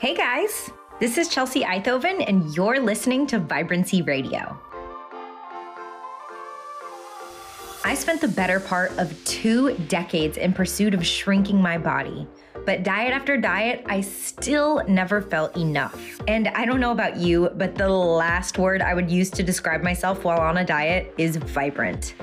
Hey guys, this is Chelsea Eithoven, and you're listening to Vibrancy Radio. I spent the better part of two decades in pursuit of shrinking my body. But diet after diet, I still never felt enough. And I don't know about you, but the last word I would use to describe myself while on a diet is vibrant.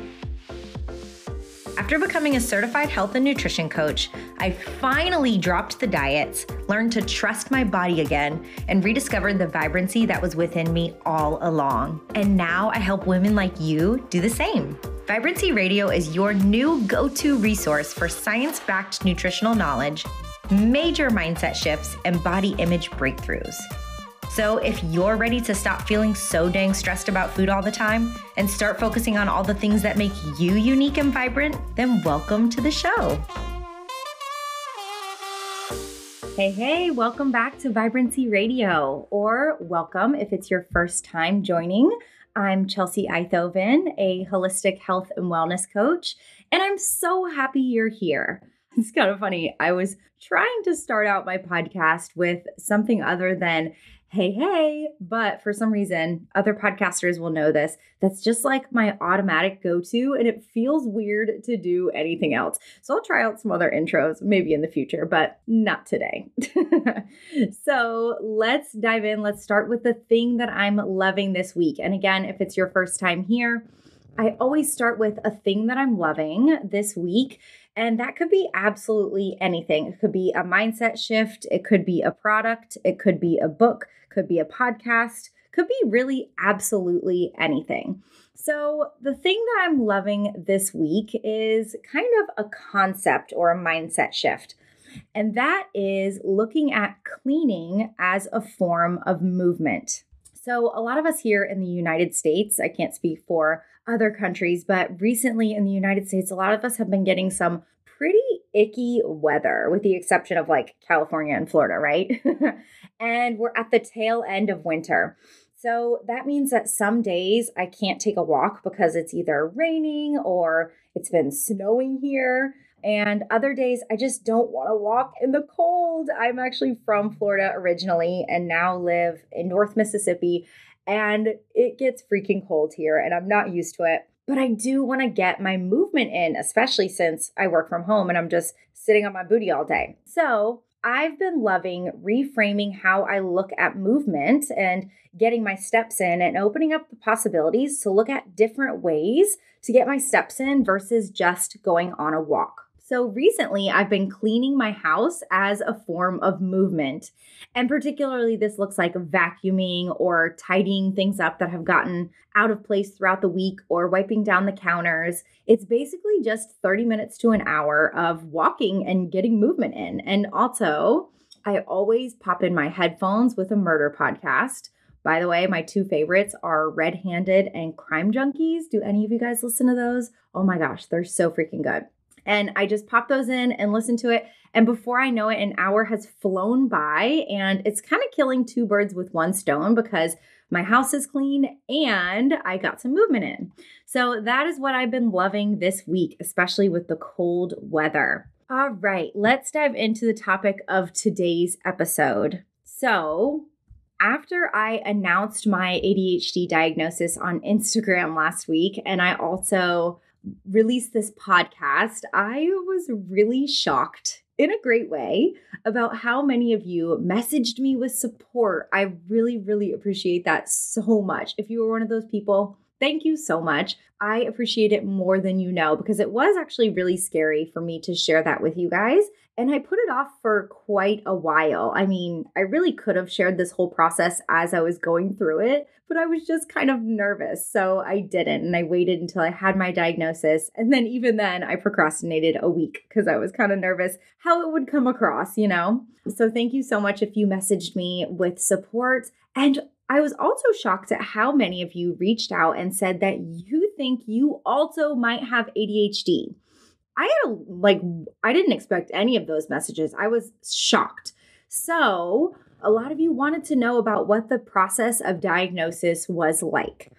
After becoming a certified health and nutrition coach, I finally dropped the diets, learned to trust my body again, and rediscovered the vibrancy that was within me all along. And now I help women like you do the same. Vibrancy Radio is your new go to resource for science backed nutritional knowledge, major mindset shifts, and body image breakthroughs. So, if you're ready to stop feeling so dang stressed about food all the time and start focusing on all the things that make you unique and vibrant, then welcome to the show. Hey, hey, welcome back to Vibrancy Radio, or welcome if it's your first time joining. I'm Chelsea Eithoven, a holistic health and wellness coach, and I'm so happy you're here. It's kind of funny. I was trying to start out my podcast with something other than hey, hey. But for some reason, other podcasters will know this. That's just like my automatic go to, and it feels weird to do anything else. So I'll try out some other intros maybe in the future, but not today. so let's dive in. Let's start with the thing that I'm loving this week. And again, if it's your first time here, I always start with a thing that I'm loving this week. And that could be absolutely anything. It could be a mindset shift, it could be a product, it could be a book, could be a podcast, could be really absolutely anything. So, the thing that I'm loving this week is kind of a concept or a mindset shift. And that is looking at cleaning as a form of movement. So, a lot of us here in the United States, I can't speak for other countries, but recently in the United States, a lot of us have been getting some pretty icky weather, with the exception of like California and Florida, right? and we're at the tail end of winter. So that means that some days I can't take a walk because it's either raining or it's been snowing here. And other days I just don't want to walk in the cold. I'm actually from Florida originally and now live in North Mississippi. And it gets freaking cold here and I'm not used to it but I do want to get my movement in, especially since I work from home and I'm just sitting on my booty all day. So I've been loving reframing how I look at movement and getting my steps in and opening up the possibilities to look at different ways to get my steps in versus just going on a walk. So recently, I've been cleaning my house as a form of movement. And particularly, this looks like vacuuming or tidying things up that have gotten out of place throughout the week or wiping down the counters. It's basically just 30 minutes to an hour of walking and getting movement in. And also, I always pop in my headphones with a murder podcast. By the way, my two favorites are Red Handed and Crime Junkies. Do any of you guys listen to those? Oh my gosh, they're so freaking good. And I just pop those in and listen to it. And before I know it, an hour has flown by, and it's kind of killing two birds with one stone because my house is clean and I got some movement in. So that is what I've been loving this week, especially with the cold weather. All right, let's dive into the topic of today's episode. So, after I announced my ADHD diagnosis on Instagram last week, and I also release this podcast, I was really shocked in a great way about how many of you messaged me with support. I really, really appreciate that so much. If you were one of those people, thank you so much. I appreciate it more than you know because it was actually really scary for me to share that with you guys. And I put it off for quite a while. I mean, I really could have shared this whole process as I was going through it, but I was just kind of nervous. So I didn't. And I waited until I had my diagnosis. And then, even then, I procrastinated a week because I was kind of nervous how it would come across, you know? So thank you so much if you messaged me with support. And I was also shocked at how many of you reached out and said that you think you also might have ADHD. I had a, like, I didn't expect any of those messages. I was shocked. So, a lot of you wanted to know about what the process of diagnosis was like.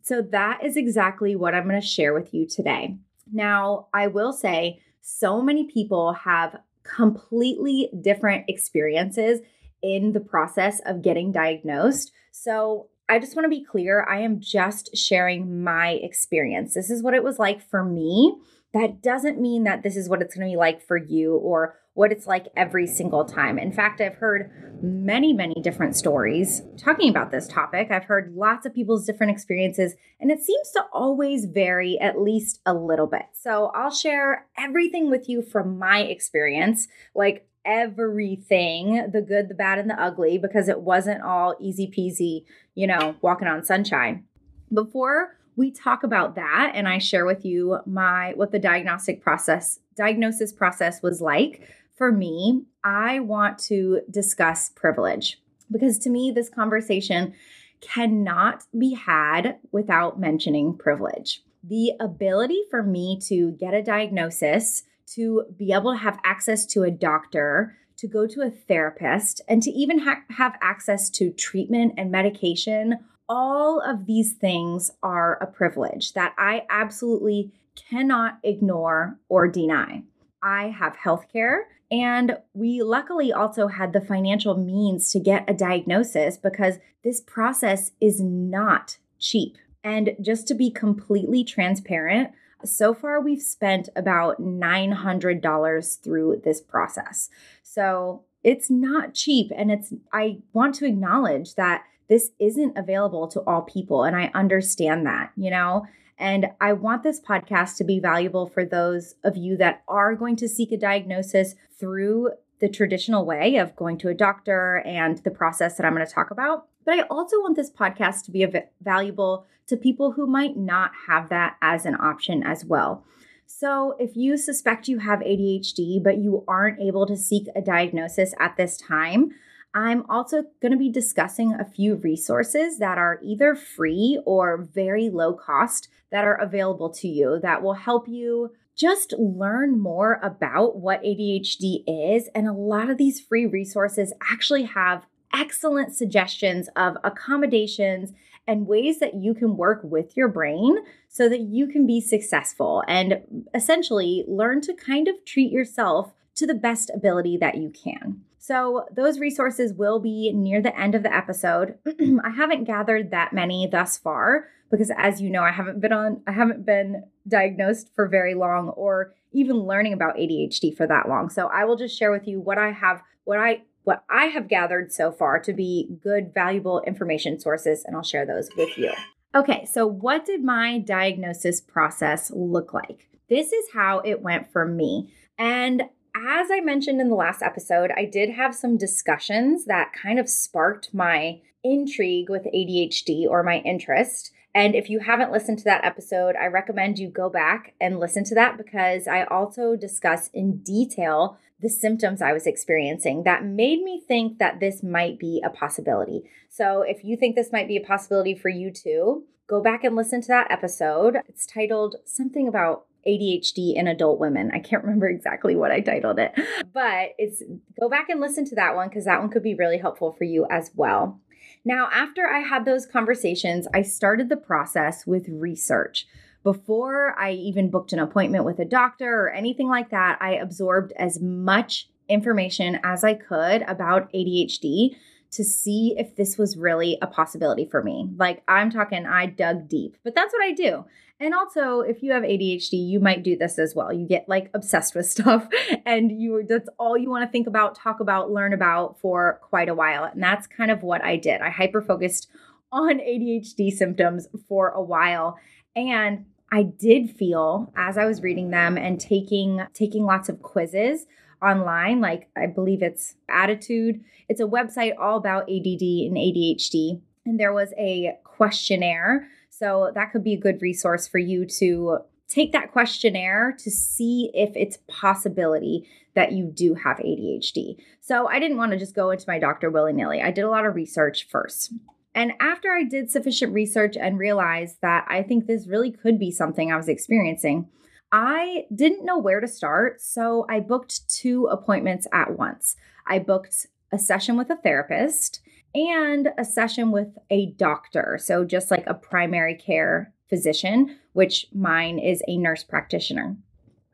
So, that is exactly what I'm going to share with you today. Now, I will say, so many people have completely different experiences in the process of getting diagnosed. So I just want to be clear I am just sharing my experience. This is what it was like for me. That doesn't mean that this is what it's going to be like for you or what it's like every single time. In fact, I've heard many, many different stories talking about this topic. I've heard lots of people's different experiences, and it seems to always vary at least a little bit. So I'll share everything with you from my experience, like everything the good, the bad, and the ugly, because it wasn't all easy peasy, you know, walking on sunshine. Before we talk about that and I share with you my what the diagnostic process diagnosis process was like for me, I want to discuss privilege because to me, this conversation cannot be had without mentioning privilege. The ability for me to get a diagnosis, to be able to have access to a doctor, to go to a therapist, and to even ha- have access to treatment and medication, all of these things are a privilege that I absolutely cannot ignore or deny. I have health care and we luckily also had the financial means to get a diagnosis because this process is not cheap. And just to be completely transparent, so far we've spent about $900 through this process. So it's not cheap. And it's, I want to acknowledge that this isn't available to all people. And I understand that, you know? And I want this podcast to be valuable for those of you that are going to seek a diagnosis through the traditional way of going to a doctor and the process that I'm going to talk about. But I also want this podcast to be valuable to people who might not have that as an option as well. So, if you suspect you have ADHD, but you aren't able to seek a diagnosis at this time, I'm also going to be discussing a few resources that are either free or very low cost that are available to you that will help you just learn more about what ADHD is. And a lot of these free resources actually have excellent suggestions of accommodations and ways that you can work with your brain so that you can be successful and essentially learn to kind of treat yourself to the best ability that you can. So, those resources will be near the end of the episode. I haven't gathered that many thus far because as you know, I haven't been on I haven't been diagnosed for very long or even learning about ADHD for that long. So, I will just share with you what I have what I what I have gathered so far to be good valuable information sources and I'll share those with you. Okay, so what did my diagnosis process look like? This is how it went for me. And as I mentioned in the last episode, I did have some discussions that kind of sparked my intrigue with ADHD or my interest. And if you haven't listened to that episode, I recommend you go back and listen to that because I also discuss in detail the symptoms I was experiencing that made me think that this might be a possibility. So if you think this might be a possibility for you too, go back and listen to that episode. It's titled something about ADHD in adult women. I can't remember exactly what I titled it, but it's go back and listen to that one because that one could be really helpful for you as well. Now, after I had those conversations, I started the process with research. Before I even booked an appointment with a doctor or anything like that, I absorbed as much information as I could about ADHD to see if this was really a possibility for me. Like, I'm talking, I dug deep, but that's what I do. And also, if you have ADHD, you might do this as well. You get like obsessed with stuff and you that's all you want to think about, talk about, learn about for quite a while. And that's kind of what I did. I hyper focused on ADHD symptoms for a while. And I did feel as I was reading them and taking taking lots of quizzes online like I believe it's ADDitude. It's a website all about ADD and ADHD and there was a questionnaire so that could be a good resource for you to take that questionnaire to see if it's possibility that you do have ADHD. So I didn't want to just go into my doctor willy-nilly. I did a lot of research first. And after I did sufficient research and realized that I think this really could be something I was experiencing, I didn't know where to start. So I booked two appointments at once. I booked a session with a therapist and a session with a doctor. So, just like a primary care physician, which mine is a nurse practitioner.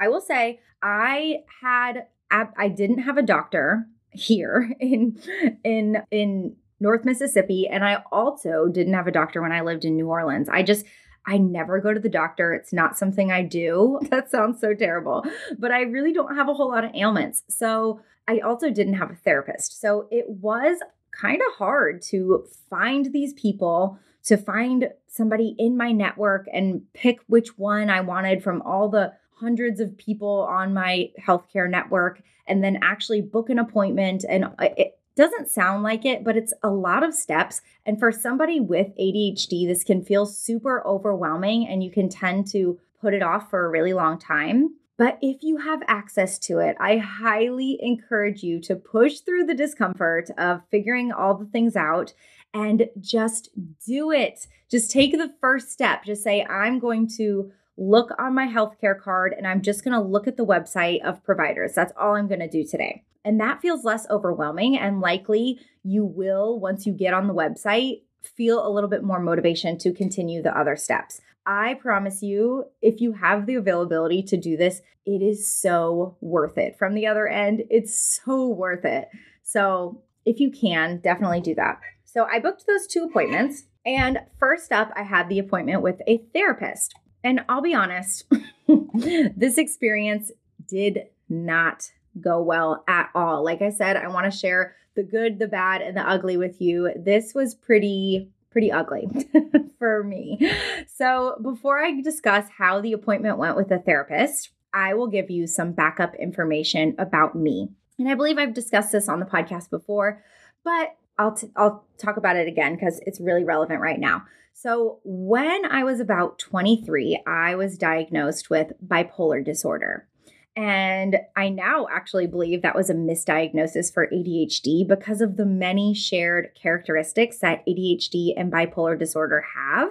I will say, I had, I didn't have a doctor here in in in North Mississippi and I also didn't have a doctor when I lived in New Orleans. I just I never go to the doctor. It's not something I do. That sounds so terrible, but I really don't have a whole lot of ailments. So I also didn't have a therapist. So it was kind of hard to find these people, to find somebody in my network and pick which one I wanted from all the hundreds of people on my healthcare network and then actually book an appointment. And uh, it doesn't sound like it, but it's a lot of steps. And for somebody with ADHD, this can feel super overwhelming and you can tend to put it off for a really long time. But if you have access to it, I highly encourage you to push through the discomfort of figuring all the things out and just do it. Just take the first step. Just say, I'm going to look on my healthcare card and I'm just going to look at the website of providers. That's all I'm going to do today. And that feels less overwhelming. And likely you will, once you get on the website, feel a little bit more motivation to continue the other steps. I promise you, if you have the availability to do this, it is so worth it. From the other end, it's so worth it. So, if you can, definitely do that. So, I booked those two appointments. And first up, I had the appointment with a therapist. And I'll be honest, this experience did not go well at all. Like I said, I want to share the good, the bad, and the ugly with you. This was pretty pretty ugly for me. So, before I discuss how the appointment went with the therapist, I will give you some backup information about me. And I believe I've discussed this on the podcast before, but I'll t- I'll talk about it again because it's really relevant right now. So, when I was about 23, I was diagnosed with bipolar disorder. And I now actually believe that was a misdiagnosis for ADHD because of the many shared characteristics that ADHD and bipolar disorder have.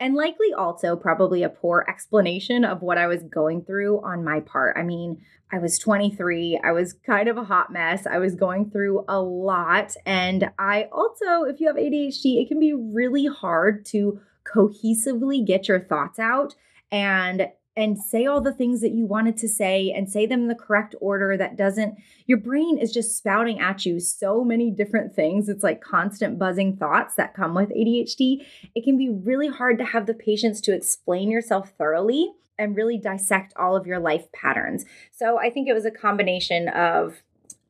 And likely also probably a poor explanation of what I was going through on my part. I mean, I was 23. I was kind of a hot mess. I was going through a lot. And I also, if you have ADHD, it can be really hard to cohesively get your thoughts out and and say all the things that you wanted to say and say them in the correct order that doesn't your brain is just spouting at you so many different things. It's like constant buzzing thoughts that come with ADHD it can be really hard to have the patience to explain yourself thoroughly and really dissect all of your life patterns. So i think it was a combination of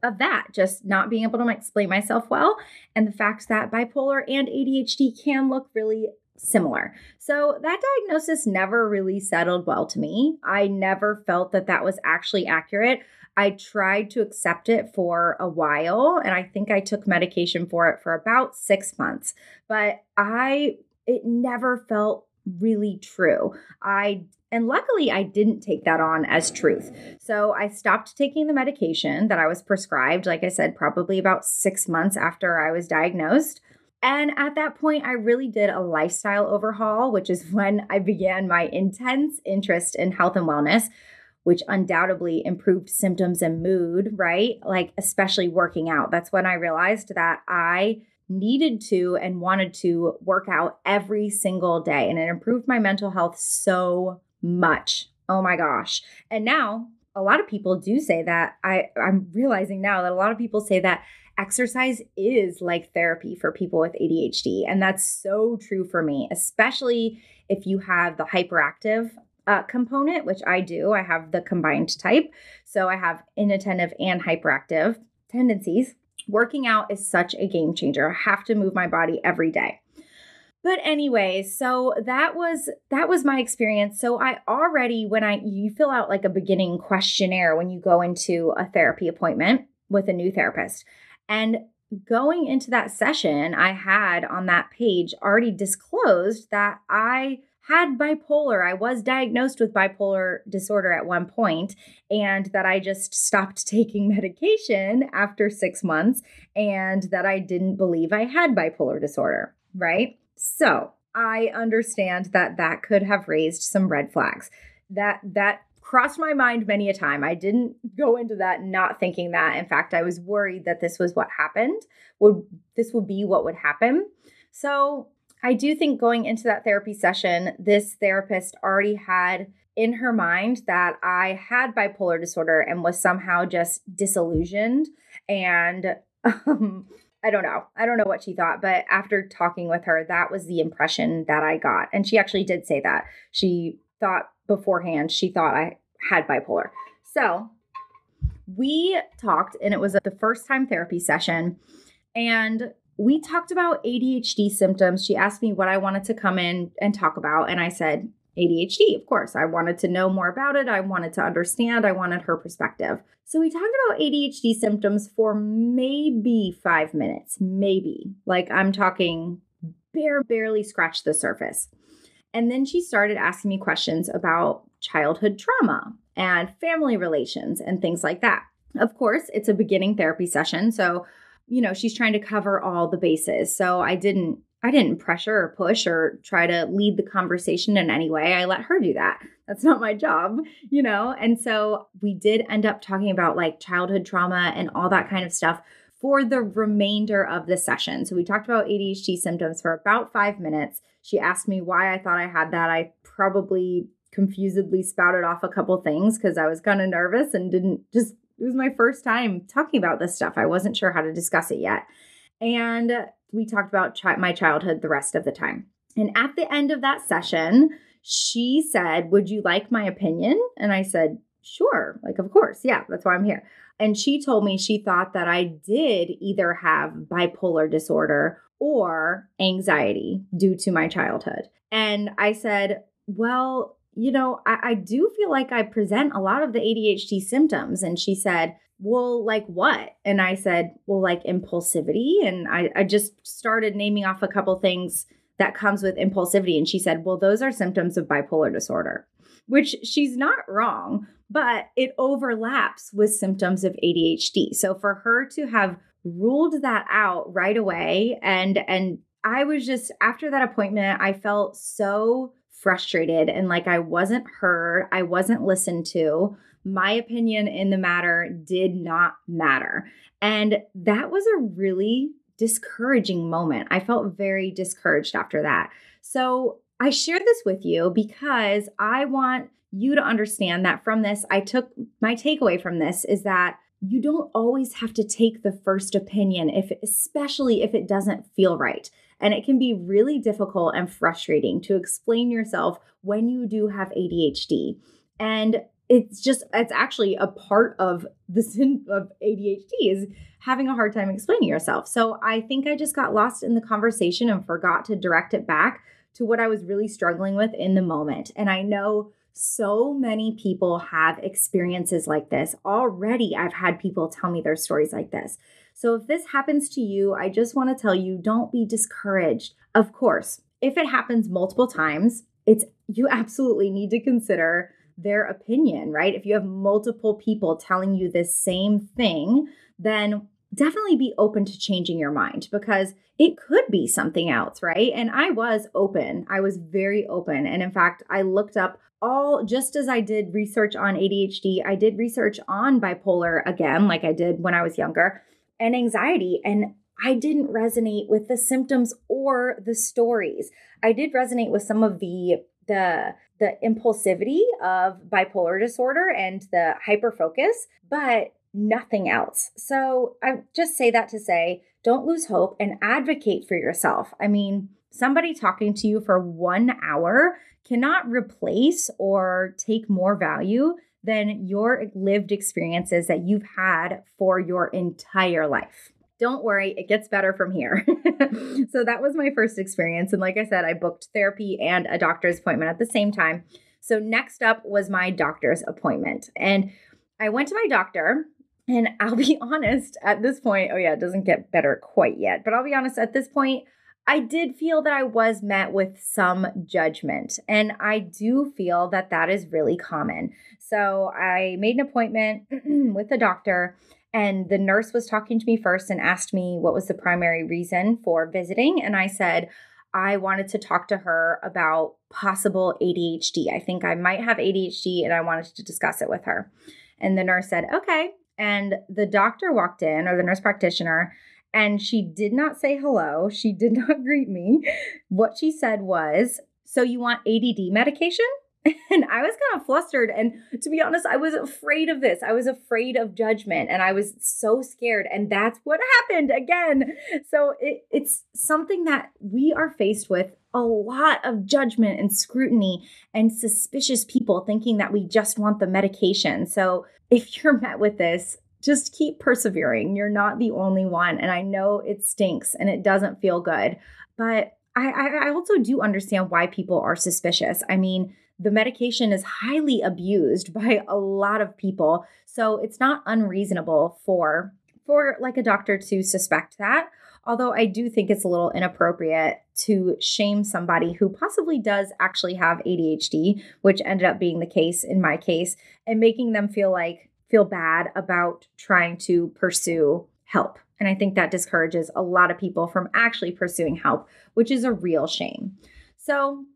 of that, just not being able to explain myself well, and the fact that bipolar and ADHD can look really similar. So that diagnosis never really settled well to me. I never felt that that was actually accurate. I tried to accept it for a while and I think I took medication for it for about 6 months, but I it never felt really true. I and luckily, I didn't take that on as truth. So I stopped taking the medication that I was prescribed, like I said, probably about six months after I was diagnosed. And at that point, I really did a lifestyle overhaul, which is when I began my intense interest in health and wellness, which undoubtedly improved symptoms and mood, right? Like, especially working out. That's when I realized that I needed to and wanted to work out every single day. And it improved my mental health so much. Oh my gosh. And now, a lot of people do say that. I, I'm realizing now that a lot of people say that exercise is like therapy for people with ADHD. And that's so true for me, especially if you have the hyperactive uh, component, which I do. I have the combined type. So I have inattentive and hyperactive tendencies. Working out is such a game changer. I have to move my body every day. But anyway, so that was that was my experience. So I already when I you fill out like a beginning questionnaire when you go into a therapy appointment with a new therapist. And going into that session, I had on that page already disclosed that I had bipolar. I was diagnosed with bipolar disorder at one point, and that I just stopped taking medication after six months, and that I didn't believe I had bipolar disorder, right? So I understand that that could have raised some red flags. That that crossed my mind many a time. I didn't go into that not thinking that. In fact, I was worried that this was what happened. Would this would be what would happen? So, I do think going into that therapy session, this therapist already had in her mind that I had bipolar disorder and was somehow just disillusioned. And um, I don't know. I don't know what she thought, but after talking with her, that was the impression that I got. And she actually did say that. She thought beforehand, she thought I had bipolar. So we talked, and it was the first time therapy session. And we talked about ADHD symptoms. She asked me what I wanted to come in and talk about. And I said, ADHD, of course. I wanted to know more about it. I wanted to understand. I wanted her perspective. So we talked about ADHD symptoms for maybe five minutes, maybe. Like I'm talking bare, barely scratched the surface. And then she started asking me questions about childhood trauma and family relations and things like that. Of course, it's a beginning therapy session. So, you know, she's trying to cover all the bases. So I didn't I didn't pressure or push or try to lead the conversation in any way. I let her do that. That's not my job, you know? And so we did end up talking about like childhood trauma and all that kind of stuff for the remainder of the session. So we talked about ADHD symptoms for about five minutes. She asked me why I thought I had that. I probably confusedly spouted off a couple things because I was kind of nervous and didn't just, it was my first time talking about this stuff. I wasn't sure how to discuss it yet. And we talked about chi- my childhood the rest of the time. And at the end of that session, she said, Would you like my opinion? And I said, Sure, like, of course. Yeah, that's why I'm here. And she told me she thought that I did either have bipolar disorder or anxiety due to my childhood. And I said, Well, you know, I, I, do feel like I present a lot of the ADHD symptoms. And she said, well, like what? And I said, well, like impulsivity. And I, I just started naming off a couple things that comes with impulsivity. And she said, well, those are symptoms of bipolar disorder, which she's not wrong, but it overlaps with symptoms of ADHD. So for her to have ruled that out right away and and I was just after that appointment, I felt so frustrated and like I wasn't heard, I wasn't listened to my opinion in the matter did not matter. And that was a really discouraging moment. I felt very discouraged after that. So I share this with you because I want you to understand that from this, I took my takeaway from this is that you don't always have to take the first opinion if especially if it doesn't feel right. And it can be really difficult and frustrating to explain yourself when you do have ADHD and it's just it's actually a part of the sin of ADHD is having a hard time explaining yourself. So I think I just got lost in the conversation and forgot to direct it back to what I was really struggling with in the moment. And I know so many people have experiences like this. Already I've had people tell me their stories like this. So if this happens to you, I just want to tell you don't be discouraged. Of course, if it happens multiple times, it's you absolutely need to consider their opinion, right? If you have multiple people telling you this same thing, then definitely be open to changing your mind because it could be something else, right? And I was open. I was very open. And in fact, I looked up all just as I did research on ADHD, I did research on bipolar again, like I did when I was younger, and anxiety. And I didn't resonate with the symptoms or the stories. I did resonate with some of the the the impulsivity of bipolar disorder and the hyper focus, but nothing else. So I just say that to say, don't lose hope and advocate for yourself. I mean, somebody talking to you for one hour cannot replace or take more value than your lived experiences that you've had for your entire life don't worry, it gets better from here. so that was my first experience. And like I said, I booked therapy and a doctor's appointment at the same time. So next up was my doctor's appointment. And I went to my doctor. And I'll be honest at this point, oh, yeah, it doesn't get better quite yet, but I'll be honest at this point, I did feel that I was met with some judgment. And I do feel that that is really common. So I made an appointment with the doctor and the nurse was talking to me first and asked me what was the primary reason for visiting. And I said, I wanted to talk to her about possible ADHD. I think I might have ADHD and I wanted to discuss it with her. And the nurse said, okay. And the doctor walked in, or the nurse practitioner, and she did not say hello. She did not greet me. What she said was, So you want ADD medication? And I was kind of flustered. And to be honest, I was afraid of this. I was afraid of judgment and I was so scared. And that's what happened again. So it, it's something that we are faced with a lot of judgment and scrutiny and suspicious people thinking that we just want the medication. So if you're met with this, just keep persevering. You're not the only one. And I know it stinks and it doesn't feel good. But I, I also do understand why people are suspicious. I mean, the medication is highly abused by a lot of people. So it's not unreasonable for for like a doctor to suspect that. Although I do think it's a little inappropriate to shame somebody who possibly does actually have ADHD, which ended up being the case in my case, and making them feel like feel bad about trying to pursue help. And I think that discourages a lot of people from actually pursuing help, which is a real shame. So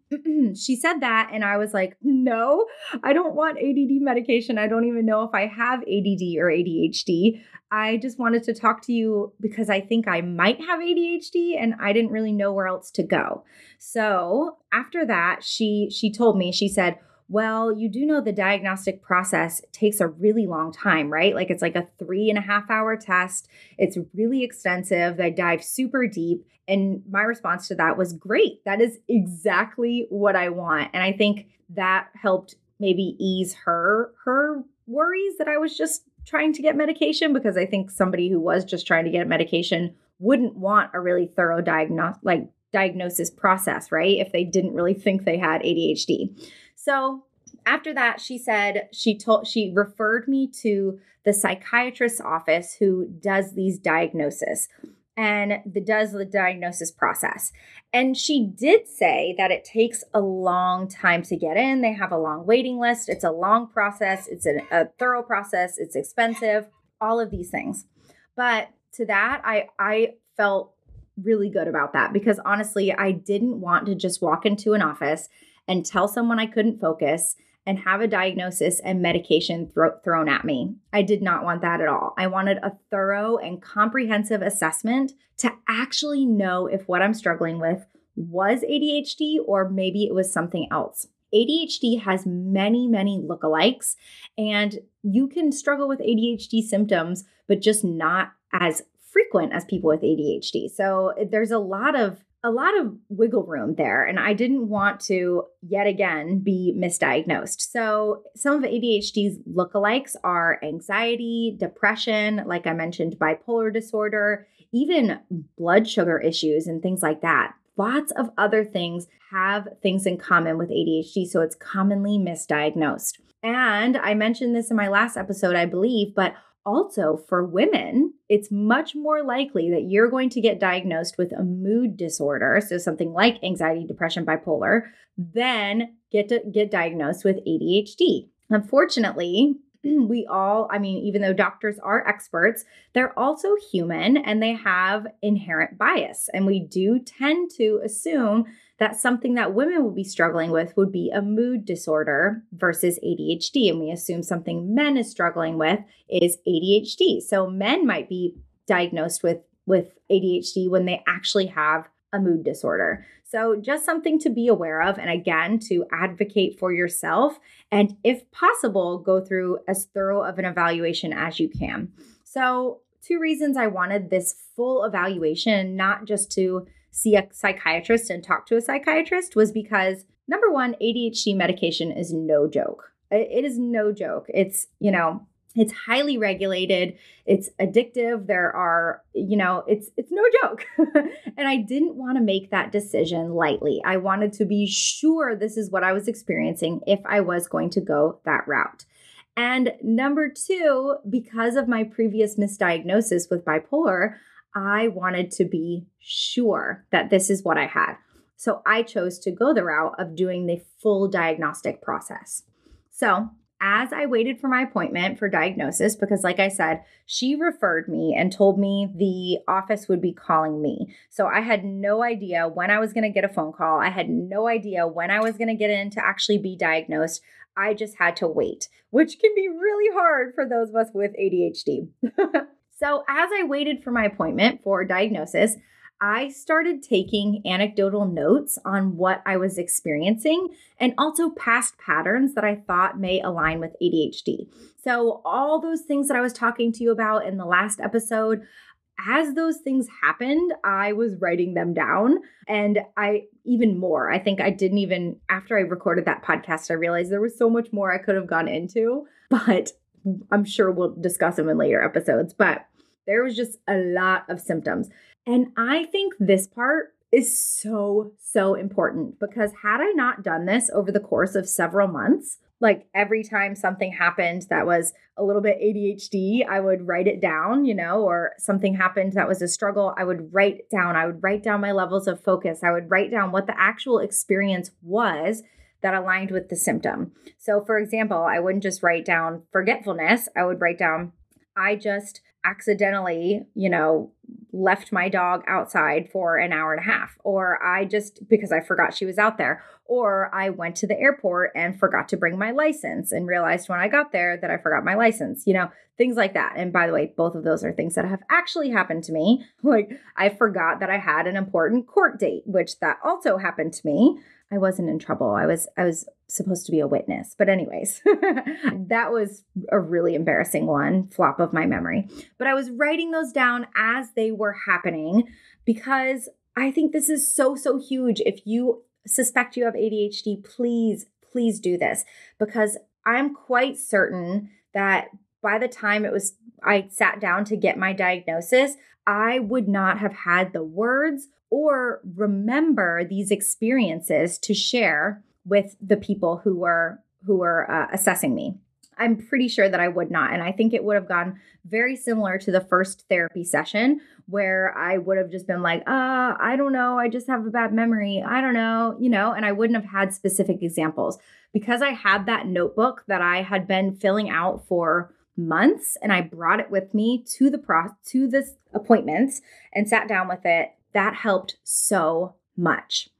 she said that, and I was like, no, I don't want ADD medication. I don't even know if I have ADD or ADHD. I just wanted to talk to you because I think I might have ADHD and I didn't really know where else to go. So after that, she she told me, she said, well, you do know the diagnostic process takes a really long time, right? Like it's like a three and a half hour test. It's really extensive. They dive super deep. And my response to that was great. That is exactly what I want. And I think that helped maybe ease her her worries that I was just trying to get medication because I think somebody who was just trying to get medication wouldn't want a really thorough diagnosis like diagnosis process, right? If they didn't really think they had ADHD. So after that, she said she told she referred me to the psychiatrist's office who does these diagnoses and the, does the diagnosis process. And she did say that it takes a long time to get in. They have a long waiting list. It's a long process. It's a, a thorough process. It's expensive. All of these things. But to that, I I felt really good about that because honestly, I didn't want to just walk into an office and tell someone I couldn't focus and have a diagnosis and medication thro- thrown at me. I did not want that at all. I wanted a thorough and comprehensive assessment to actually know if what I'm struggling with was ADHD or maybe it was something else. ADHD has many, many lookalikes, and you can struggle with ADHD symptoms, but just not as frequent as people with ADHD. So eh, there's a lot of a lot of wiggle room there. And I didn't want to yet again be misdiagnosed. So, some of ADHD's lookalikes are anxiety, depression, like I mentioned, bipolar disorder, even blood sugar issues and things like that. Lots of other things have things in common with ADHD, so it's commonly misdiagnosed. And I mentioned this in my last episode, I believe, but also, for women, it's much more likely that you're going to get diagnosed with a mood disorder, so something like anxiety, depression, bipolar, than get to get diagnosed with ADHD. Unfortunately, we all, I mean, even though doctors are experts, they're also human and they have inherent bias. And we do tend to assume that something that women would be struggling with would be a mood disorder versus ADHD. And we assume something men is struggling with is ADHD. So men might be diagnosed with, with ADHD when they actually have a mood disorder. So, just something to be aware of. And again, to advocate for yourself. And if possible, go through as thorough of an evaluation as you can. So, two reasons I wanted this full evaluation, not just to see a psychiatrist and talk to a psychiatrist was because number one, ADHD medication is no joke. It is no joke. It's, you know, it's highly regulated. It's addictive. There are you know it's it's no joke. And i didn't want to make that decision lightly. I wanted to be sure this is what i was experiencing if i was going to go that route. And number 2 because of my previous misdiagnosis with bipolar I wanted to be sure that this is what I had. So I chose to go the route of doing the full diagnostic process. So, as I waited for my appointment for diagnosis, because like I said, she referred me and told me the office would be calling me. So I had no idea when I was going to get a phone call. I had no idea when I was going to get in to actually be diagnosed. I just had to wait, which can be really hard for those of us with ADHD. So, as I waited for my appointment for diagnosis, I started taking anecdotal notes on what I was experiencing and also past patterns that I thought may align with ADHD. So, all those things that I was talking to you about in the last episode, as those things happened, I was writing them down. And I, even more, I think I didn't even, after I recorded that podcast, I realized there was so much more I could have gone into, but I'm sure we'll discuss them in later episodes. But there was just a lot of symptoms. And I think this part is so, so important because had I not done this over the course of several months, like every time something happened that was a little bit ADHD, I would write it down, you know, or something happened that was a struggle, I would write down, I would write down my levels of focus, I would write down what the actual experience was that aligned with the symptom. So, for example, I wouldn't just write down forgetfulness, I would write down, I just accidentally, you know, left my dog outside for an hour and a half, or I just because I forgot she was out there, or I went to the airport and forgot to bring my license and realized when I got there that I forgot my license, you know, things like that. And by the way, both of those are things that have actually happened to me. Like I forgot that I had an important court date, which that also happened to me. I wasn't in trouble. I was I was supposed to be a witness. But anyways, mm-hmm. that was a really embarrassing one, flop of my memory. But I was writing those down as they were happening because I think this is so so huge. If you suspect you have ADHD, please please do this because I'm quite certain that by the time it was I sat down to get my diagnosis, I would not have had the words or remember these experiences to share with the people who were who were uh, assessing me. I'm pretty sure that I would not. And I think it would have gone very similar to the first therapy session where I would have just been like, uh, I don't know. I just have a bad memory. I don't know, you know, and I wouldn't have had specific examples because I had that notebook that I had been filling out for months and I brought it with me to the pro to this appointments and sat down with it that helped so much.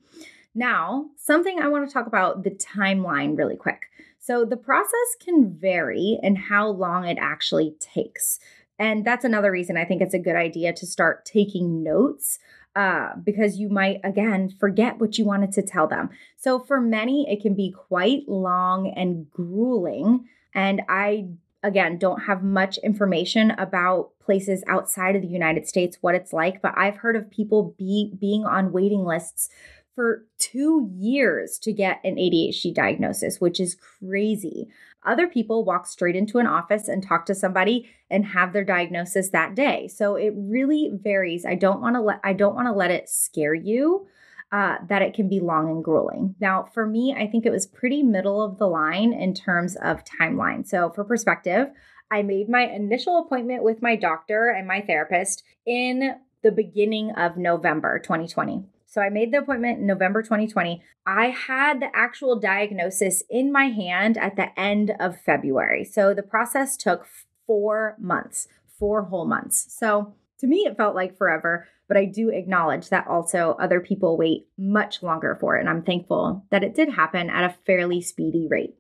Now, something I want to talk about the timeline really quick. So, the process can vary in how long it actually takes. And that's another reason I think it's a good idea to start taking notes uh, because you might, again, forget what you wanted to tell them. So, for many, it can be quite long and grueling. And I again, don't have much information about places outside of the United States, what it's like, but I've heard of people be being on waiting lists for two years to get an ADHD diagnosis, which is crazy. Other people walk straight into an office and talk to somebody and have their diagnosis that day. So it really varies. I don't want to let I don't want to let it scare you uh, that it can be long and grueling. Now, for me, I think it was pretty middle of the line in terms of timeline. So, for perspective, I made my initial appointment with my doctor and my therapist in the beginning of November 2020. So I made the appointment in November 2020. I had the actual diagnosis in my hand at the end of February. So the process took four months, four whole months. So to me, it felt like forever, but I do acknowledge that also other people wait much longer for it. And I'm thankful that it did happen at a fairly speedy rate.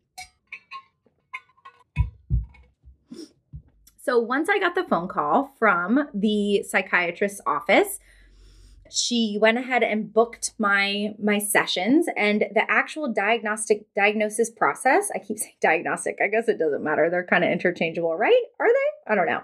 So once I got the phone call from the psychiatrist's office, she went ahead and booked my my sessions and the actual diagnostic diagnosis process i keep saying diagnostic i guess it doesn't matter they're kind of interchangeable right are they i don't know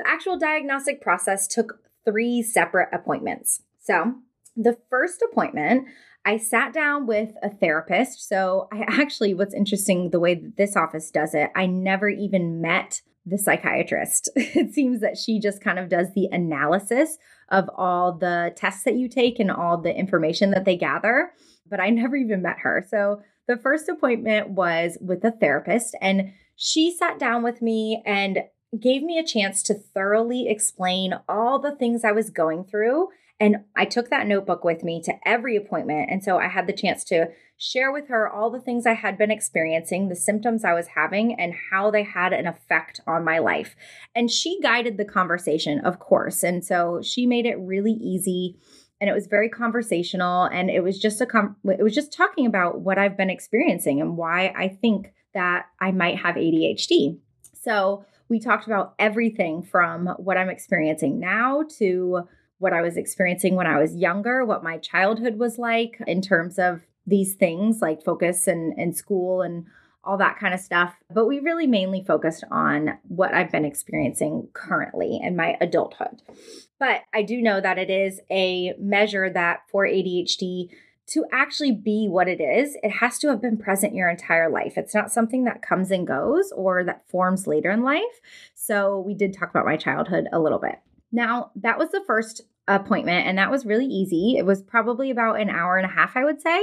the actual diagnostic process took three separate appointments. So, the first appointment, I sat down with a therapist. So, I actually, what's interesting, the way that this office does it, I never even met the psychiatrist. it seems that she just kind of does the analysis of all the tests that you take and all the information that they gather, but I never even met her. So, the first appointment was with a therapist, and she sat down with me and gave me a chance to thoroughly explain all the things I was going through. And I took that notebook with me to every appointment. And so I had the chance to share with her all the things I had been experiencing, the symptoms I was having, and how they had an effect on my life. And she guided the conversation, of course. And so she made it really easy and it was very conversational and it was just a com- it was just talking about what I've been experiencing and why I think that I might have ADHD. So, we talked about everything from what I'm experiencing now to what I was experiencing when I was younger, what my childhood was like in terms of these things like focus and, and school and all that kind of stuff. But we really mainly focused on what I've been experiencing currently in my adulthood. But I do know that it is a measure that for ADHD, to actually be what it is, it has to have been present your entire life. It's not something that comes and goes or that forms later in life. So, we did talk about my childhood a little bit. Now, that was the first appointment, and that was really easy. It was probably about an hour and a half, I would say.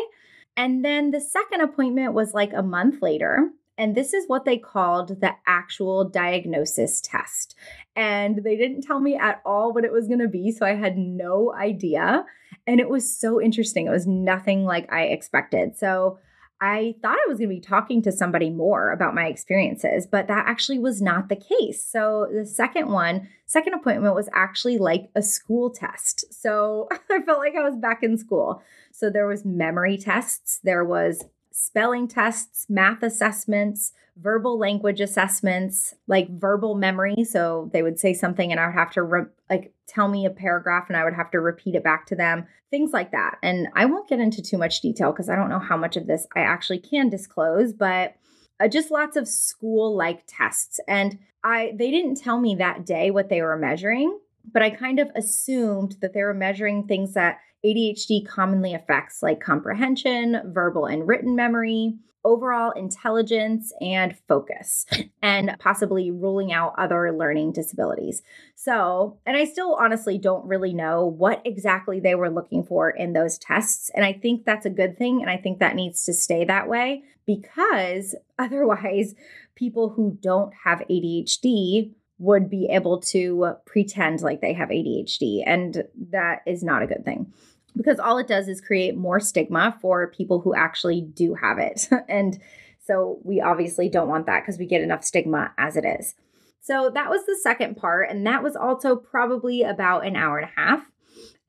And then the second appointment was like a month later. And this is what they called the actual diagnosis test. And they didn't tell me at all what it was going to be. So I had no idea. And it was so interesting. It was nothing like I expected. So I thought I was going to be talking to somebody more about my experiences, but that actually was not the case. So the second one, second appointment was actually like a school test. So I felt like I was back in school. So there was memory tests, there was spelling tests, math assessments, verbal language assessments, like verbal memory. So they would say something and I would have to re- like tell me a paragraph and I would have to repeat it back to them, things like that. And I won't get into too much detail because I don't know how much of this I actually can disclose, but uh, just lots of school like tests. And I they didn't tell me that day what they were measuring, but I kind of assumed that they were measuring things that ADHD commonly affects like comprehension, verbal and written memory, overall intelligence and focus, and possibly ruling out other learning disabilities. So, and I still honestly don't really know what exactly they were looking for in those tests. And I think that's a good thing. And I think that needs to stay that way because otherwise, people who don't have ADHD would be able to pretend like they have ADHD. And that is not a good thing because all it does is create more stigma for people who actually do have it. and so we obviously don't want that because we get enough stigma as it is. So that was the second part. And that was also probably about an hour and a half.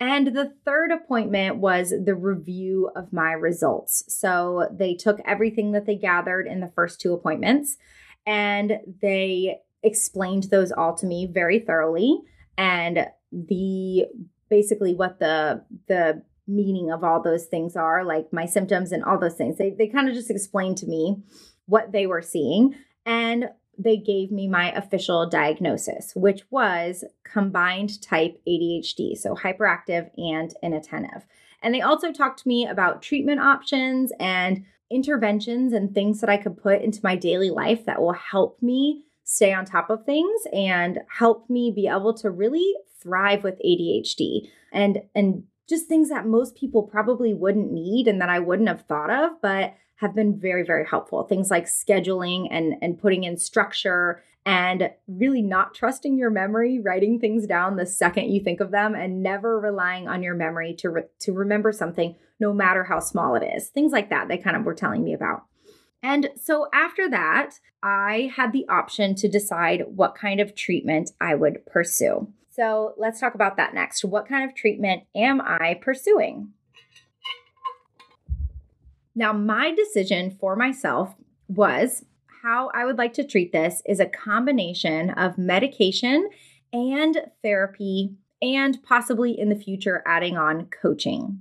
And the third appointment was the review of my results. So they took everything that they gathered in the first two appointments and they explained those all to me very thoroughly. And the basically what the the meaning of all those things are, like my symptoms and all those things. They they kind of just explained to me what they were seeing and they gave me my official diagnosis, which was combined type ADHD, so hyperactive and inattentive. And they also talked to me about treatment options and interventions and things that I could put into my daily life that will help me stay on top of things and help me be able to really thrive with ADHD and and just things that most people probably wouldn't need and that I wouldn't have thought of but have been very very helpful. Things like scheduling and and putting in structure and really not trusting your memory writing things down the second you think of them and never relying on your memory to re- to remember something no matter how small it is. Things like that they kind of were telling me about and so after that, I had the option to decide what kind of treatment I would pursue. So let's talk about that next. What kind of treatment am I pursuing? Now, my decision for myself was how I would like to treat this is a combination of medication and therapy, and possibly in the future adding on coaching.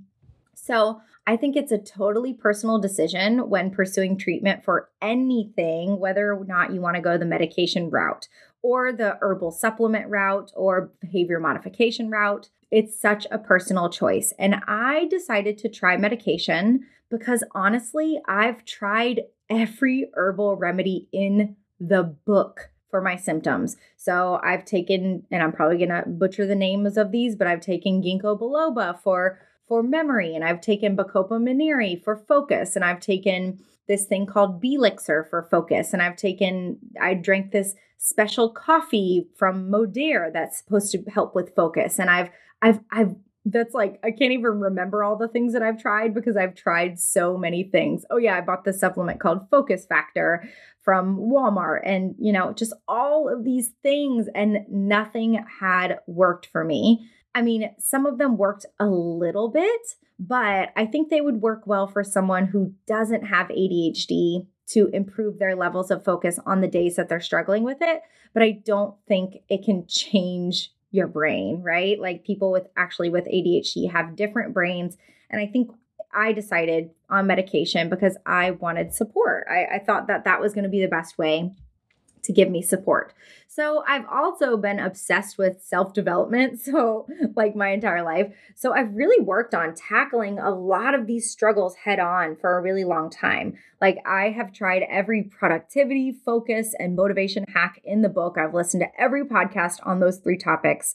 So, I think it's a totally personal decision when pursuing treatment for anything, whether or not you want to go the medication route or the herbal supplement route or behavior modification route. It's such a personal choice. And I decided to try medication because honestly, I've tried every herbal remedy in the book for my symptoms. So I've taken, and I'm probably going to butcher the names of these, but I've taken ginkgo biloba for for memory, and I've taken Bacopa monnieri for focus, and I've taken this thing called Belixir for focus, and I've taken, I drank this special coffee from Modere that's supposed to help with focus, and I've, I've, I've, that's like I can't even remember all the things that I've tried because I've tried so many things. Oh yeah, I bought this supplement called Focus Factor from Walmart and you know, just all of these things and nothing had worked for me. I mean, some of them worked a little bit, but I think they would work well for someone who doesn't have ADHD to improve their levels of focus on the days that they're struggling with it. But I don't think it can change your brain, right? Like people with actually with ADHD have different brains. And I think I decided on medication because I wanted support. I, I thought that that was going to be the best way to give me support. So I've also been obsessed with self development. So, like my entire life. So I've really worked on tackling a lot of these struggles head on for a really long time. Like I have tried every productivity, focus, and motivation hack in the book. I've listened to every podcast on those three topics.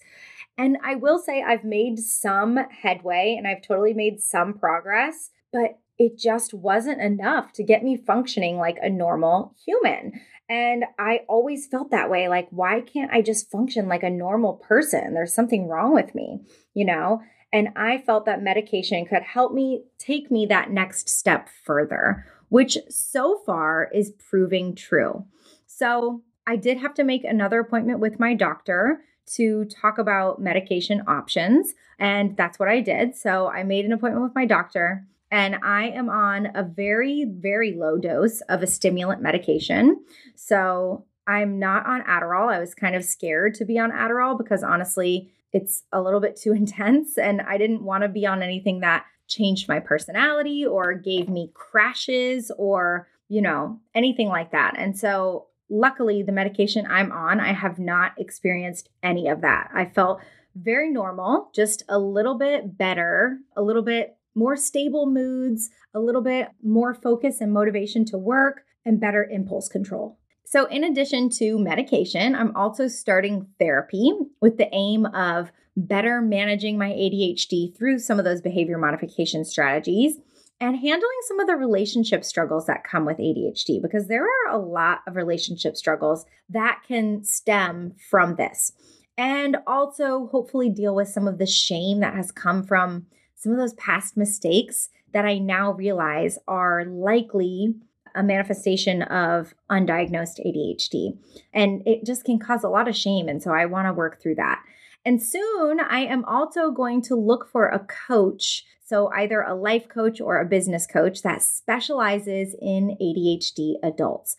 And I will say I've made some headway and I've totally made some progress, but it just wasn't enough to get me functioning like a normal human. And I always felt that way like, why can't I just function like a normal person? There's something wrong with me, you know? And I felt that medication could help me take me that next step further, which so far is proving true. So I did have to make another appointment with my doctor to talk about medication options. And that's what I did. So I made an appointment with my doctor and I am on a very, very low dose of a stimulant medication. So I'm not on Adderall. I was kind of scared to be on Adderall because honestly, it's a little bit too intense. And I didn't want to be on anything that changed my personality or gave me crashes or, you know, anything like that. And so, luckily, the medication I'm on, I have not experienced any of that. I felt very normal, just a little bit better, a little bit more stable moods, a little bit more focus and motivation to work, and better impulse control. So, in addition to medication, I'm also starting therapy with the aim of better managing my ADHD through some of those behavior modification strategies and handling some of the relationship struggles that come with ADHD because there are a lot of relationship struggles that can stem from this. And also, hopefully, deal with some of the shame that has come from some of those past mistakes that I now realize are likely a manifestation of undiagnosed ADHD. And it just can cause a lot of shame. And so I want to work through that. And soon I am also going to look for a coach. So either a life coach or a business coach that specializes in ADHD adults.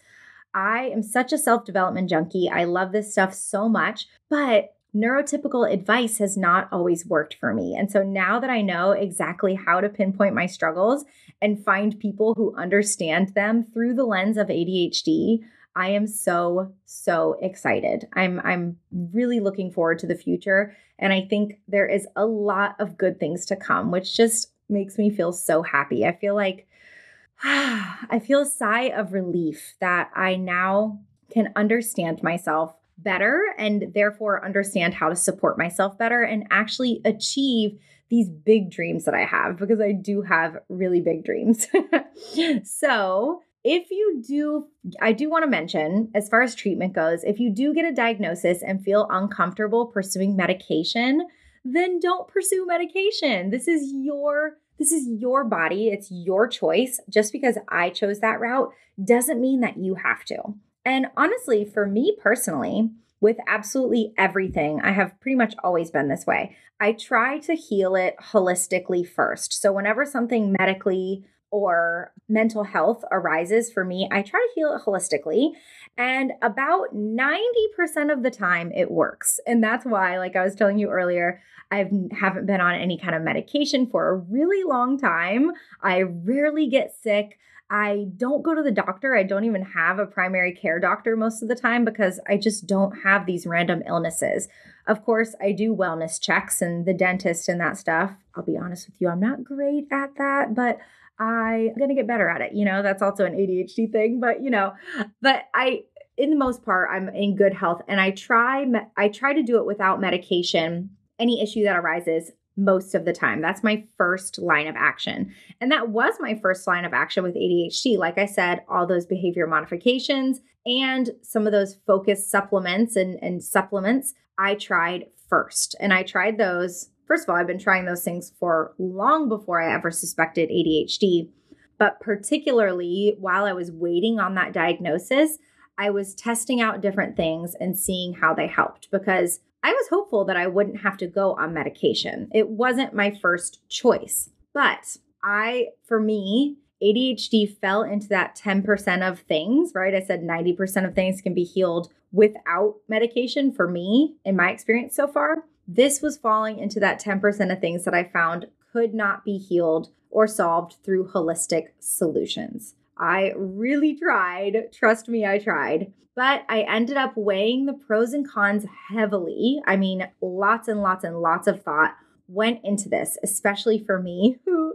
I am such a self development junkie. I love this stuff so much, but neurotypical advice has not always worked for me. And so now that I know exactly how to pinpoint my struggles and find people who understand them through the lens of ADHD, I am so so excited. I'm I'm really looking forward to the future and I think there is a lot of good things to come, which just makes me feel so happy. I feel like I feel a sigh of relief that I now can understand myself better and therefore understand how to support myself better and actually achieve these big dreams that I have because I do have really big dreams. so, if you do, I do want to mention, as far as treatment goes, if you do get a diagnosis and feel uncomfortable pursuing medication, then don't pursue medication. This is your this is your body, it's your choice. Just because I chose that route doesn't mean that you have to. And honestly, for me personally, with absolutely everything, I have pretty much always been this way. I try to heal it holistically first. So, whenever something medically or mental health arises for me, I try to heal it holistically. And about 90% of the time, it works. And that's why, like I was telling you earlier, I haven't been on any kind of medication for a really long time. I rarely get sick. I don't go to the doctor. I don't even have a primary care doctor most of the time because I just don't have these random illnesses. Of course, I do wellness checks and the dentist and that stuff. I'll be honest with you, I'm not great at that, but I'm going to get better at it. You know, that's also an ADHD thing, but you know, but I in the most part I'm in good health and I try I try to do it without medication. Any issue that arises, most of the time. That's my first line of action. And that was my first line of action with ADHD. Like I said, all those behavior modifications and some of those focus supplements and, and supplements I tried first. And I tried those. First of all, I've been trying those things for long before I ever suspected ADHD. But particularly while I was waiting on that diagnosis, I was testing out different things and seeing how they helped because I was hopeful that I wouldn't have to go on medication. It wasn't my first choice, but I, for me, ADHD fell into that 10% of things, right? I said 90% of things can be healed without medication for me in my experience so far. This was falling into that 10% of things that I found could not be healed or solved through holistic solutions. I really tried. Trust me, I tried. But I ended up weighing the pros and cons heavily. I mean, lots and lots and lots of thought went into this, especially for me, who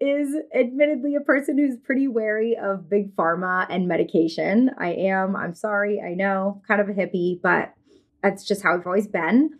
is admittedly a person who's pretty wary of big pharma and medication. I am, I'm sorry, I know, kind of a hippie, but that's just how I've always been.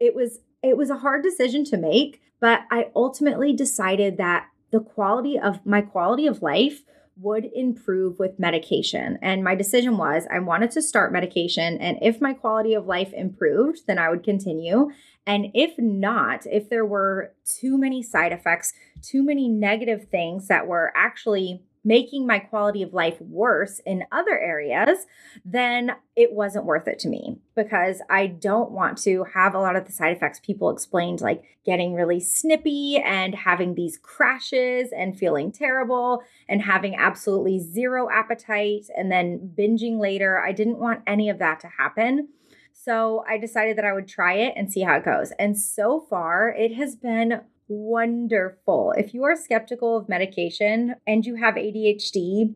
It was it was a hard decision to make, but I ultimately decided that the quality of my quality of life would improve with medication. And my decision was I wanted to start medication. And if my quality of life improved, then I would continue. And if not, if there were too many side effects, too many negative things that were actually making my quality of life worse in other areas, then it wasn't worth it to me because I don't want to have a lot of the side effects people explained, like getting really snippy and having these crashes and feeling terrible and having absolutely zero appetite and then binging later. I didn't want any of that to happen. So I decided that I would try it and see how it goes. And so far, it has been wonderful. If you are skeptical of medication and you have ADHD,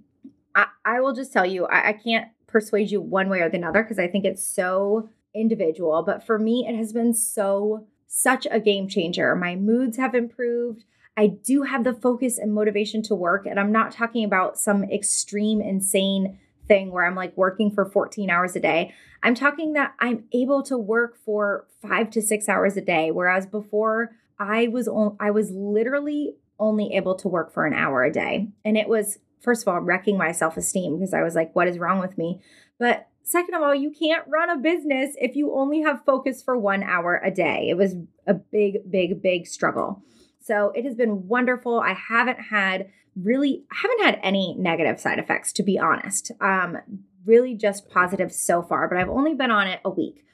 I, I will just tell you, I, I can't persuade you one way or the other because I think it's so individual. But for me, it has been so, such a game changer. My moods have improved. I do have the focus and motivation to work. And I'm not talking about some extreme, insane thing where I'm like working for 14 hours a day. I'm talking that I'm able to work for five to six hours a day. Whereas before I was on, I was literally only able to work for an hour a day. And it was, first of all, wrecking my self esteem because I was like, what is wrong with me? But second of all, you can't run a business if you only have focus for one hour a day. It was a big, big, big struggle. So it has been wonderful. I haven't had really, I haven't had any negative side effects, to be honest. Um, really just positive so far, but I've only been on it a week.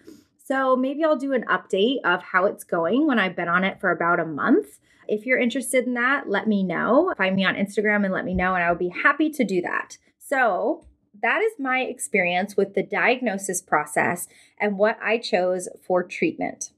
So maybe I'll do an update of how it's going when I've been on it for about a month. If you're interested in that, let me know. Find me on Instagram and let me know, and I would be happy to do that. So, that is my experience with the diagnosis process and what I chose for treatment.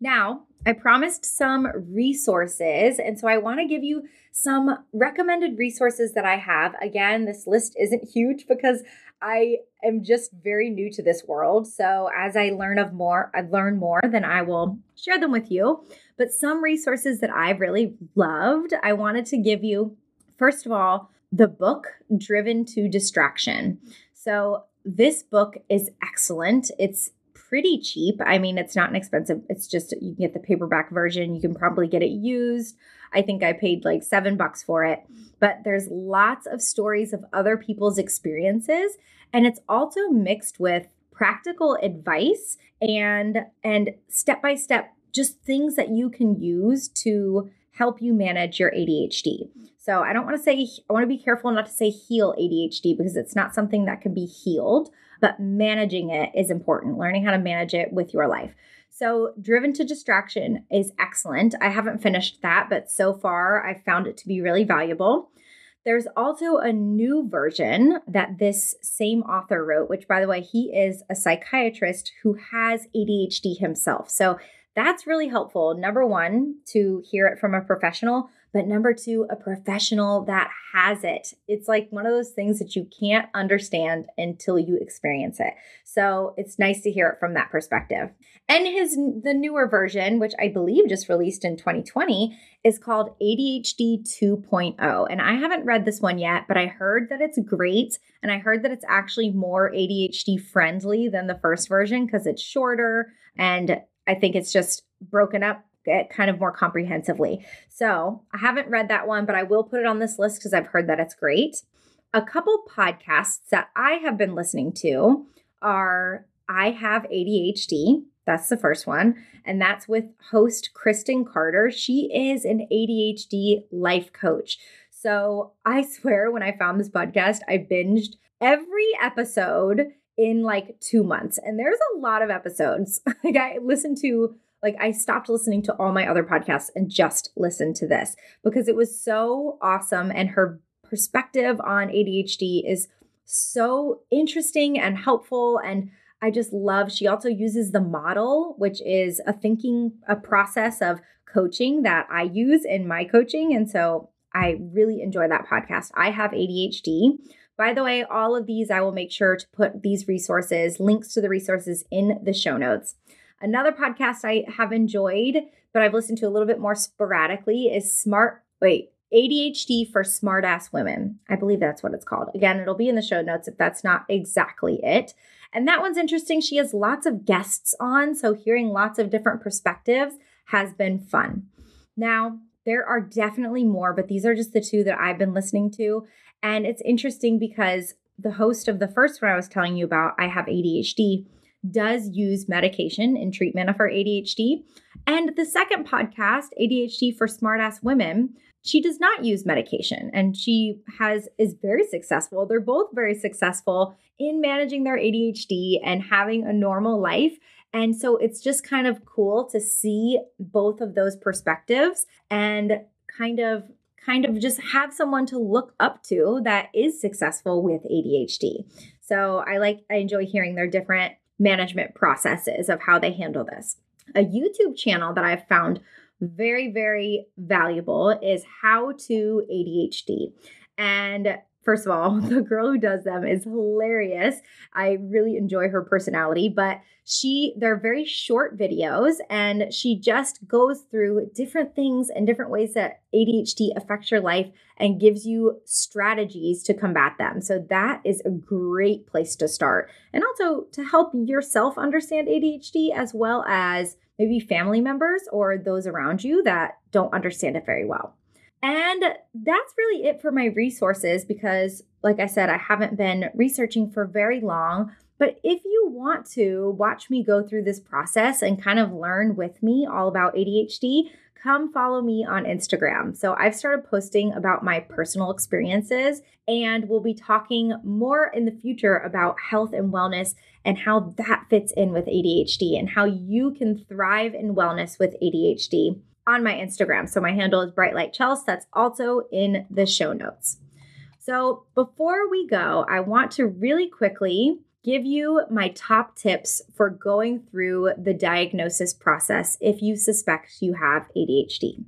Now, I promised some resources, and so I want to give you some recommended resources that I have. Again, this list isn't huge because I am just very new to this world. So as I learn of more, I learn more, then I will share them with you. But some resources that I've really loved, I wanted to give you first of all, the book Driven to Distraction. So this book is excellent. It's pretty cheap. I mean, it's not an expensive. It's just you can get the paperback version. You can probably get it used. I think I paid like 7 bucks for it. But there's lots of stories of other people's experiences and it's also mixed with practical advice and and step by step just things that you can use to help you manage your ADHD. So I don't want to say I want to be careful not to say heal ADHD because it's not something that can be healed, but managing it is important. Learning how to manage it with your life. So, Driven to Distraction is excellent. I haven't finished that, but so far I've found it to be really valuable. There's also a new version that this same author wrote, which, by the way, he is a psychiatrist who has ADHD himself. So that's really helpful. Number one, to hear it from a professional, but number two, a professional that has it. It's like one of those things that you can't understand until you experience it. So it's nice to hear it from that perspective. And his the newer version, which I believe just released in 2020, is called ADHD 2.0. And I haven't read this one yet, but I heard that it's great. And I heard that it's actually more ADHD friendly than the first version because it's shorter. And I think it's just broken up kind of more comprehensively. So I haven't read that one, but I will put it on this list because I've heard that it's great. A couple podcasts that I have been listening to are I Have ADHD. That's the first one. And that's with host Kristen Carter. She is an ADHD life coach. So I swear, when I found this podcast, I binged every episode in like two months. And there's a lot of episodes. like I listened to like I stopped listening to all my other podcasts and just listened to this because it was so awesome and her perspective on ADHD is so interesting and helpful and I just love she also uses the model which is a thinking a process of coaching that I use in my coaching and so I really enjoy that podcast. I have ADHD. By the way, all of these I will make sure to put these resources, links to the resources in the show notes. Another podcast I have enjoyed, but I've listened to a little bit more sporadically is Smart Wait, ADHD for Smartass Women. I believe that's what it's called. Again, it'll be in the show notes if that's not exactly it. And that one's interesting. She has lots of guests on, so hearing lots of different perspectives has been fun. Now, there are definitely more, but these are just the two that I've been listening to. And it's interesting because the host of the first one I was telling you about, I have ADHD, does use medication in treatment of her ADHD. And the second podcast, ADHD for Smartass Women, she does not use medication and she has is very successful. They're both very successful in managing their ADHD and having a normal life. And so it's just kind of cool to see both of those perspectives and kind of kind of just have someone to look up to that is successful with ADHD. So I like I enjoy hearing their different management processes of how they handle this. A YouTube channel that I've found very, very valuable is How to ADHD. And First of all, the girl who does them is hilarious. I really enjoy her personality, but she they're very short videos and she just goes through different things and different ways that ADHD affects your life and gives you strategies to combat them. So that is a great place to start. And also to help yourself understand ADHD as well as maybe family members or those around you that don't understand it very well. And that's really it for my resources because, like I said, I haven't been researching for very long. But if you want to watch me go through this process and kind of learn with me all about ADHD, come follow me on Instagram. So I've started posting about my personal experiences, and we'll be talking more in the future about health and wellness and how that fits in with ADHD and how you can thrive in wellness with ADHD on my Instagram. So my handle is Bright Light Chels. That's also in the show notes. So before we go, I want to really quickly give you my top tips for going through the diagnosis process if you suspect you have ADHD.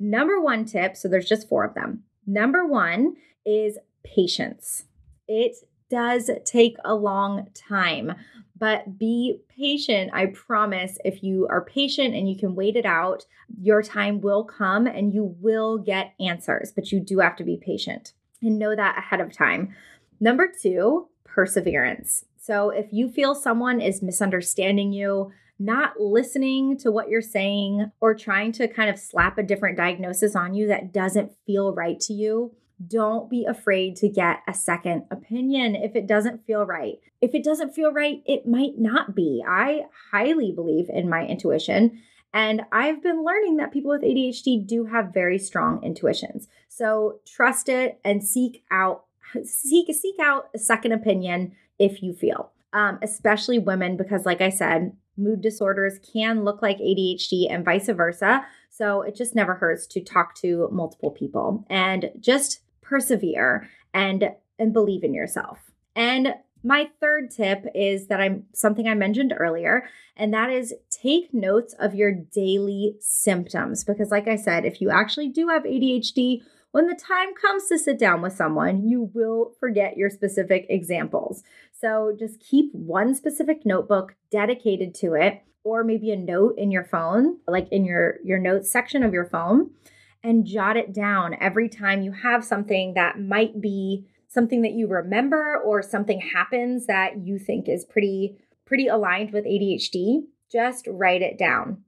Number one tip, so there's just four of them. Number one is patience. It does take a long time but be patient. I promise if you are patient and you can wait it out, your time will come and you will get answers, but you do have to be patient and know that ahead of time. Number two, perseverance. So if you feel someone is misunderstanding you, not listening to what you're saying, or trying to kind of slap a different diagnosis on you that doesn't feel right to you, don't be afraid to get a second opinion if it doesn't feel right. If it doesn't feel right, it might not be. I highly believe in my intuition. And I've been learning that people with ADHD do have very strong intuitions. So trust it and seek out seek seek out a second opinion if you feel. Um, especially women, because like I said, mood disorders can look like ADHD and vice versa. So it just never hurts to talk to multiple people and just persevere and and believe in yourself. And my third tip is that I'm something I mentioned earlier, and that is take notes of your daily symptoms. Because, like I said, if you actually do have ADHD, when the time comes to sit down with someone, you will forget your specific examples. So just keep one specific notebook dedicated to it, or maybe a note in your phone, like in your, your notes section of your phone and jot it down every time you have something that might be something that you remember or something happens that you think is pretty pretty aligned with ADHD, just write it down.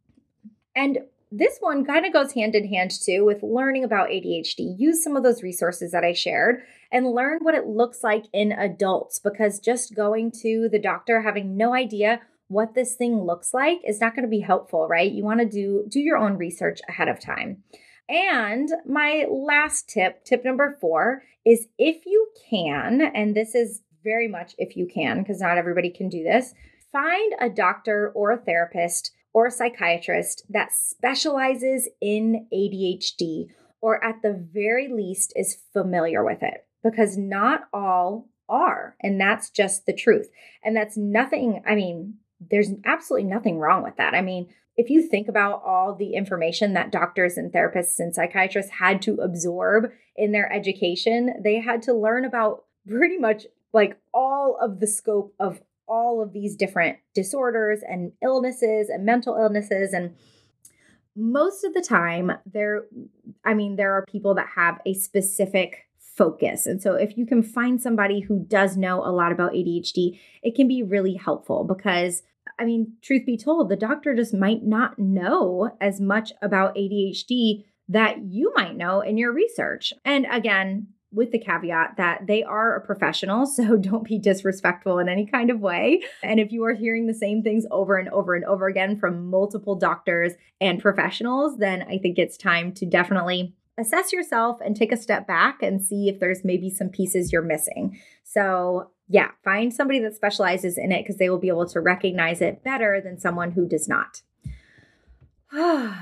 And this one kind of goes hand in hand too with learning about ADHD. Use some of those resources that I shared and learn what it looks like in adults because just going to the doctor having no idea what this thing looks like is not going to be helpful, right? You want to do do your own research ahead of time. And my last tip, tip number four, is if you can, and this is very much if you can, because not everybody can do this, find a doctor or a therapist or a psychiatrist that specializes in ADHD or at the very least is familiar with it because not all are. And that's just the truth. And that's nothing, I mean, there's absolutely nothing wrong with that. I mean, if you think about all the information that doctors and therapists and psychiatrists had to absorb in their education, they had to learn about pretty much like all of the scope of all of these different disorders and illnesses and mental illnesses and most of the time there i mean there are people that have a specific focus and so if you can find somebody who does know a lot about adhd it can be really helpful because i mean truth be told the doctor just might not know as much about adhd that you might know in your research and again with the caveat that they are a professional, so don't be disrespectful in any kind of way. And if you are hearing the same things over and over and over again from multiple doctors and professionals, then I think it's time to definitely assess yourself and take a step back and see if there's maybe some pieces you're missing. So, yeah, find somebody that specializes in it because they will be able to recognize it better than someone who does not.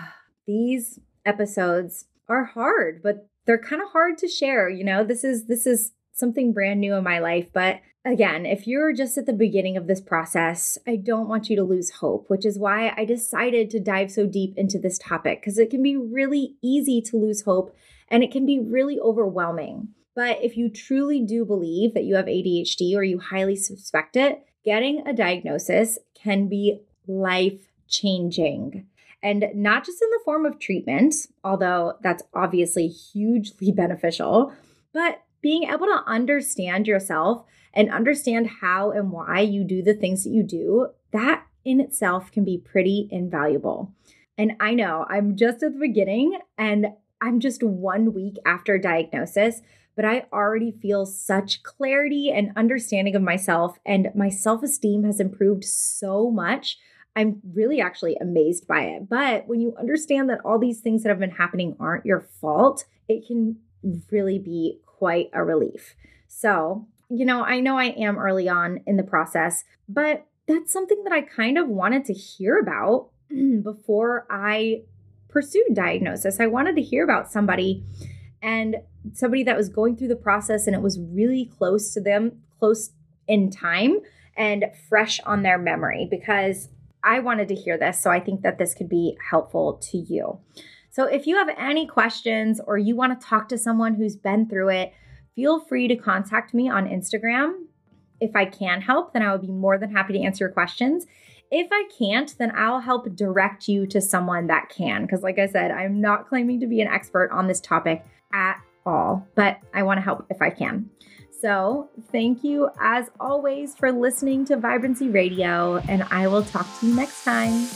These episodes are hard, but they're kind of hard to share, you know. This is this is something brand new in my life, but again, if you're just at the beginning of this process, I don't want you to lose hope, which is why I decided to dive so deep into this topic because it can be really easy to lose hope and it can be really overwhelming. But if you truly do believe that you have ADHD or you highly suspect it, getting a diagnosis can be life changing and not just in the form of treatment, although that's obviously hugely beneficial, but being able to understand yourself and understand how and why you do the things that you do, that in itself can be pretty invaluable. And I know I'm just at the beginning and I'm just one week after diagnosis, but I already feel such clarity and understanding of myself, and my self esteem has improved so much I'm really actually amazed by it. But when you understand that all these things that have been happening aren't your fault, it can really be quite a relief. So, you know, I know I am early on in the process, but that's something that I kind of wanted to hear about before I pursued diagnosis. I wanted to hear about somebody and somebody that was going through the process and it was really close to them, close in time and fresh on their memory because I wanted to hear this, so I think that this could be helpful to you. So, if you have any questions or you want to talk to someone who's been through it, feel free to contact me on Instagram. If I can help, then I would be more than happy to answer your questions. If I can't, then I'll help direct you to someone that can. Because, like I said, I'm not claiming to be an expert on this topic at all, but I want to help if I can. So, thank you as always for listening to Vibrancy Radio, and I will talk to you next time.